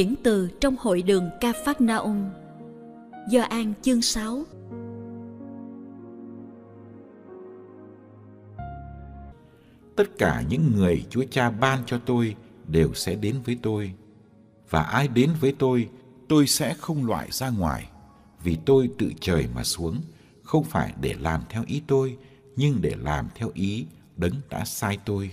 Diễn từ trong hội đường Ca Phát Naum Do An chương 6 Tất cả những người Chúa Cha ban cho tôi đều sẽ đến với tôi. Và ai đến với tôi, tôi sẽ không loại ra ngoài. Vì tôi tự trời mà xuống, không phải để làm theo ý tôi, nhưng để làm theo ý đấng đã sai tôi.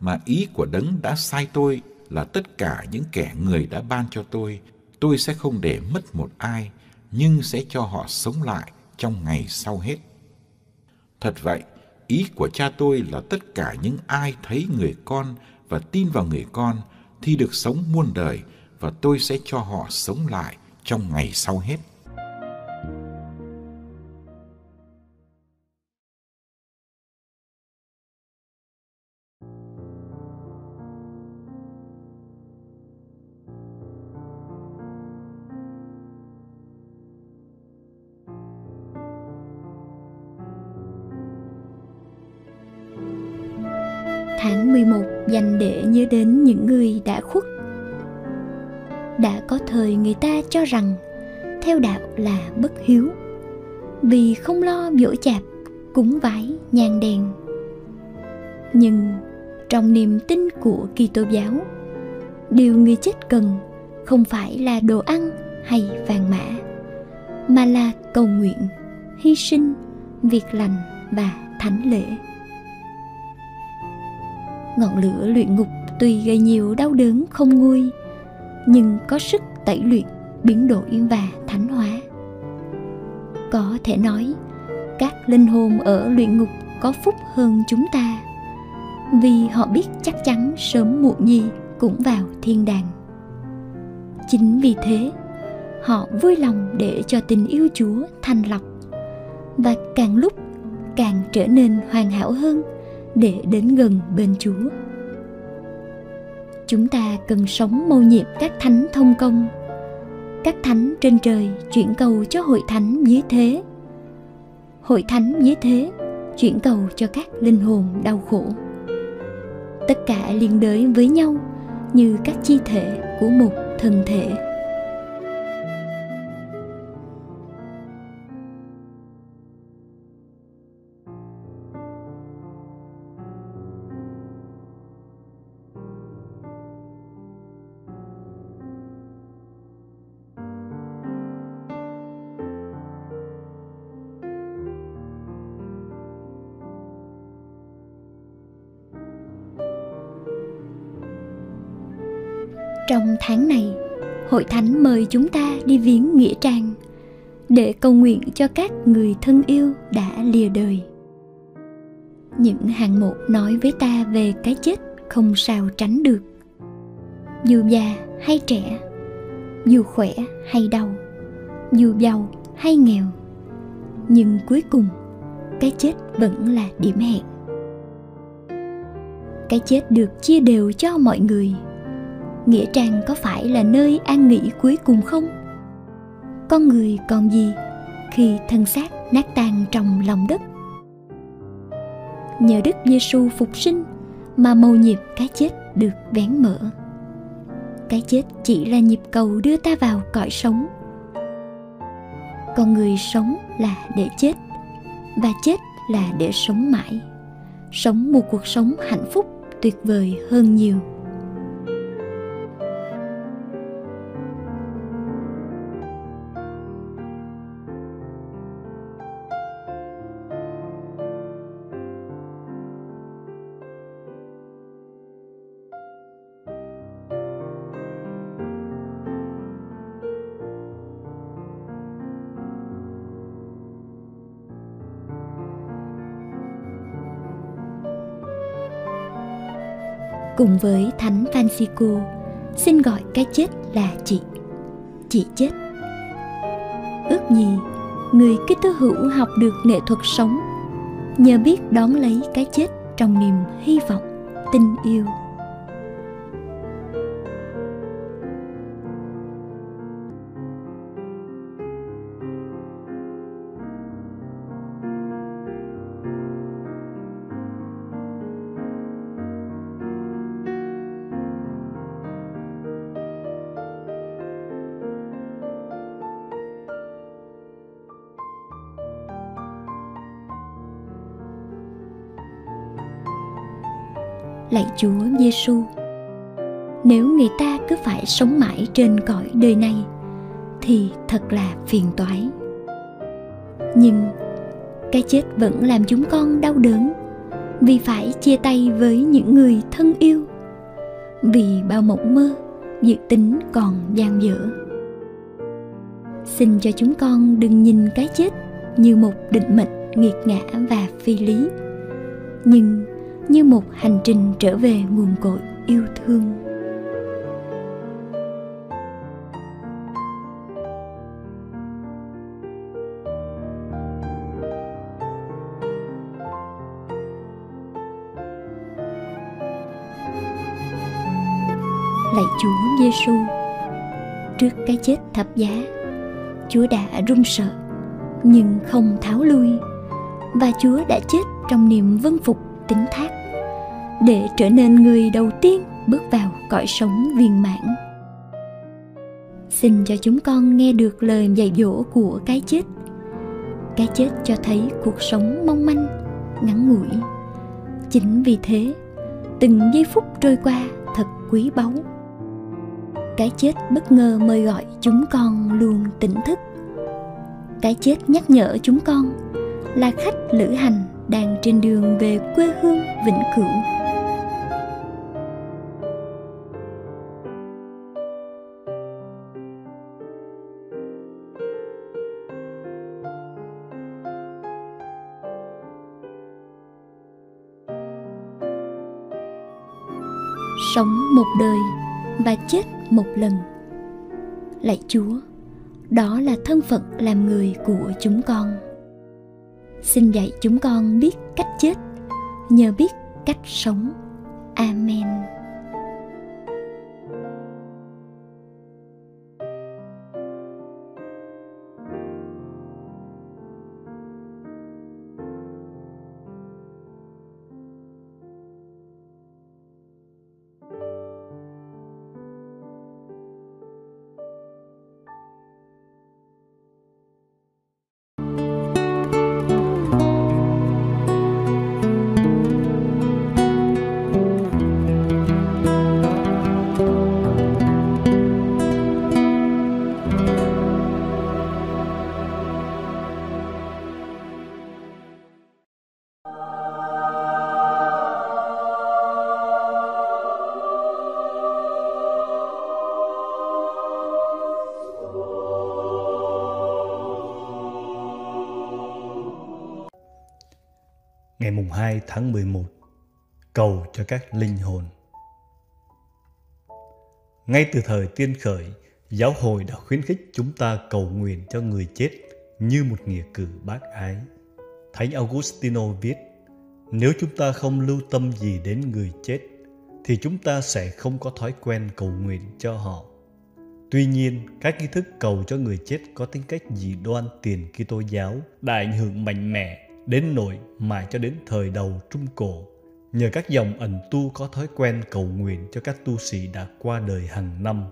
Mà ý của đấng đã sai tôi là tất cả những kẻ người đã ban cho tôi, tôi sẽ không để mất một ai, nhưng sẽ cho họ sống lại trong ngày sau hết. Thật vậy, ý của cha tôi là tất cả những ai thấy người con và tin vào người con thì được sống muôn đời và tôi sẽ cho họ sống lại trong ngày sau hết. Tháng 11 dành để nhớ đến những người đã khuất. Đã có thời người ta cho rằng theo đạo là bất hiếu vì không lo dỗ chạp, cúng vái, nhang đèn. Nhưng trong niềm tin của Kitô giáo, điều người chết cần không phải là đồ ăn hay vàng mã, mà là cầu nguyện, hy sinh, việc lành và thánh lễ ngọn lửa luyện ngục tuy gây nhiều đau đớn không nguôi, nhưng có sức tẩy luyện, biến đổi và thánh hóa. Có thể nói, các linh hồn ở luyện ngục có phúc hơn chúng ta, vì họ biết chắc chắn sớm muộn gì cũng vào thiên đàng. Chính vì thế, họ vui lòng để cho tình yêu chúa thanh lọc và càng lúc càng trở nên hoàn hảo hơn để đến gần bên Chúa. Chúng ta cần sống mâu nhiệm các thánh thông công, các thánh trên trời chuyển cầu cho hội thánh dưới thế. Hội thánh dưới thế chuyển cầu cho các linh hồn đau khổ. Tất cả liên đới với nhau như các chi thể của một thân thể. Trong tháng này, Hội Thánh mời chúng ta đi viếng Nghĩa Trang để cầu nguyện cho các người thân yêu đã lìa đời. Những hàng mục nói với ta về cái chết không sao tránh được. Dù già hay trẻ, dù khỏe hay đau, dù giàu hay nghèo, nhưng cuối cùng cái chết vẫn là điểm hẹn. Cái chết được chia đều cho mọi người nghĩa trang có phải là nơi an nghỉ cuối cùng không? Con người còn gì khi thân xác nát tan trong lòng đất? Nhờ đức giêsu phục sinh mà mầu nhiệm cái chết được vén mở. Cái chết chỉ là nhịp cầu đưa ta vào cõi sống. Con người sống là để chết và chết là để sống mãi. Sống một cuộc sống hạnh phúc tuyệt vời hơn nhiều. Cùng với Thánh Francisco xin gọi cái chết là chị, chị chết. Ước gì người Kitô hữu học được nghệ thuật sống nhờ biết đón lấy cái chết trong niềm hy vọng, tình yêu. Lạy Chúa Giêsu. Nếu người ta cứ phải sống mãi trên cõi đời này, thì thật là phiền toái. Nhưng cái chết vẫn làm chúng con đau đớn, vì phải chia tay với những người thân yêu, vì bao mộng mơ, dự tính còn dang dở xin cho chúng con đừng nhìn cái chết như một định mệnh nghiệt ngã và phi lý, nhưng như một hành trình trở về nguồn cội yêu thương. Lạy Chúa Giêsu trước cái chết thập giá, Chúa đã run sợ, nhưng không tháo lui, và Chúa đã chết trong niềm vâng phục tính thác, để trở nên người đầu tiên bước vào cõi sống viên mãn. Xin cho chúng con nghe được lời dạy dỗ của cái chết. Cái chết cho thấy cuộc sống mong manh, ngắn ngủi. Chính vì thế, từng giây phút trôi qua thật quý báu. Cái chết bất ngờ mời gọi chúng con luôn tỉnh thức. Cái chết nhắc nhở chúng con là khách lữ hành đang trên đường về quê hương vĩnh cửu. Sống một đời và chết một lần. Lạy chúa, đó là thân phận làm người của chúng con xin dạy chúng con biết cách chết nhờ biết cách sống. Amen. Ngày mùng 2 tháng 11 cầu cho các linh hồn. Ngay từ thời tiên khởi, giáo hội đã khuyến khích chúng ta cầu nguyện cho người chết như một nghĩa cử bác ái. Thánh Augustino viết, nếu chúng ta không lưu tâm gì đến người chết, thì chúng ta sẽ không có thói quen cầu nguyện cho họ. Tuy nhiên, các nghi thức cầu cho người chết có tính cách dị đoan tiền Kitô giáo đã ảnh hưởng mạnh mẽ Đến nỗi mãi cho đến thời đầu Trung Cổ, nhờ các dòng ẩn tu có thói quen cầu nguyện cho các tu sĩ đã qua đời hàng năm,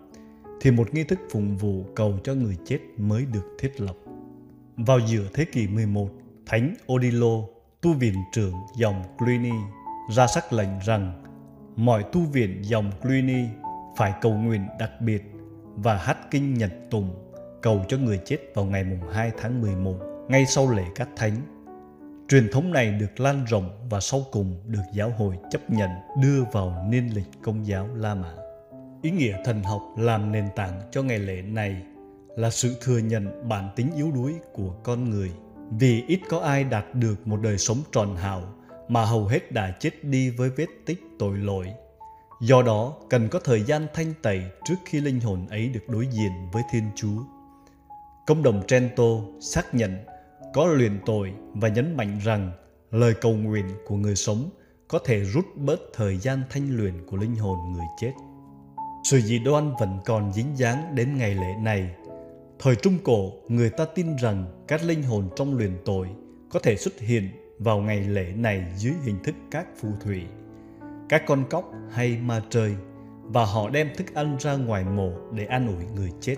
thì một nghi thức phụng vụ cầu cho người chết mới được thiết lập. Vào giữa thế kỷ 11, Thánh Odilo, tu viện trưởng dòng Cluny, ra sắc lệnh rằng mọi tu viện dòng Cluny phải cầu nguyện đặc biệt và hát kinh nhật tùng cầu cho người chết vào ngày mùng 2 tháng 11, ngay sau lễ cắt thánh Truyền thống này được lan rộng và sau cùng được giáo hội chấp nhận đưa vào niên lịch công giáo La Mã. Ý nghĩa thần học làm nền tảng cho ngày lễ này là sự thừa nhận bản tính yếu đuối của con người. Vì ít có ai đạt được một đời sống tròn hảo mà hầu hết đã chết đi với vết tích tội lỗi. Do đó, cần có thời gian thanh tẩy trước khi linh hồn ấy được đối diện với Thiên Chúa. Công đồng Trento xác nhận có luyện tội và nhấn mạnh rằng lời cầu nguyện của người sống có thể rút bớt thời gian thanh luyện của linh hồn người chết. Sự dị đoan vẫn còn dính dáng đến ngày lễ này. Thời Trung Cổ, người ta tin rằng các linh hồn trong luyện tội có thể xuất hiện vào ngày lễ này dưới hình thức các phù thủy, các con cóc hay ma trời và họ đem thức ăn ra ngoài mộ để an ủi người chết.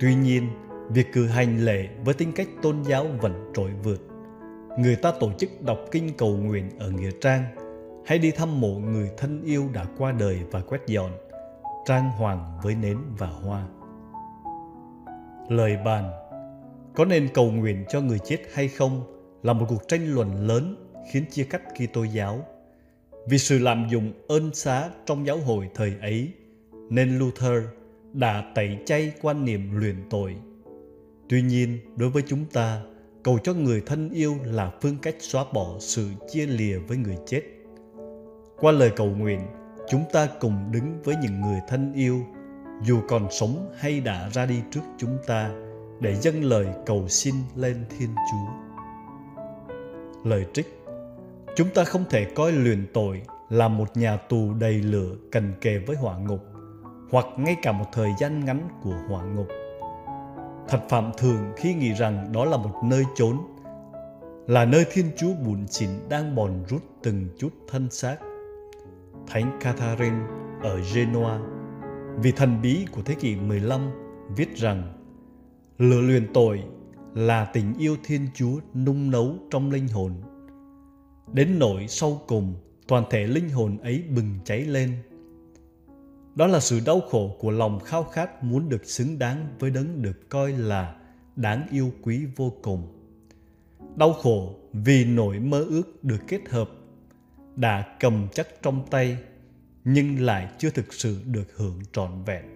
Tuy nhiên, việc cử hành lễ với tính cách tôn giáo vẫn trội vượt. Người ta tổ chức đọc kinh cầu nguyện ở Nghĩa Trang hay đi thăm mộ người thân yêu đã qua đời và quét dọn, trang hoàng với nến và hoa. Lời bàn Có nên cầu nguyện cho người chết hay không là một cuộc tranh luận lớn khiến chia cắt Kitô giáo. Vì sự lạm dụng ơn xá trong giáo hội thời ấy, nên Luther đã tẩy chay quan niệm luyện tội. Tuy nhiên, đối với chúng ta, cầu cho người thân yêu là phương cách xóa bỏ sự chia lìa với người chết. Qua lời cầu nguyện, chúng ta cùng đứng với những người thân yêu, dù còn sống hay đã ra đi trước chúng ta, để dâng lời cầu xin lên Thiên Chúa. Lời trích Chúng ta không thể coi luyện tội là một nhà tù đầy lửa cần kề với hỏa ngục hoặc ngay cả một thời gian ngắn của hỏa ngục. Thật phạm thường khi nghĩ rằng đó là một nơi chốn, là nơi Thiên Chúa bùn xỉn đang bòn rút từng chút thân xác. Thánh Catherine ở Genoa, vì thần bí của thế kỷ 15, viết rằng lửa luyện tội là tình yêu Thiên Chúa nung nấu trong linh hồn. Đến nỗi sau cùng, toàn thể linh hồn ấy bừng cháy lên đó là sự đau khổ của lòng khao khát muốn được xứng đáng với đấng được coi là đáng yêu quý vô cùng. Đau khổ vì nỗi mơ ước được kết hợp, đã cầm chắc trong tay nhưng lại chưa thực sự được hưởng trọn vẹn.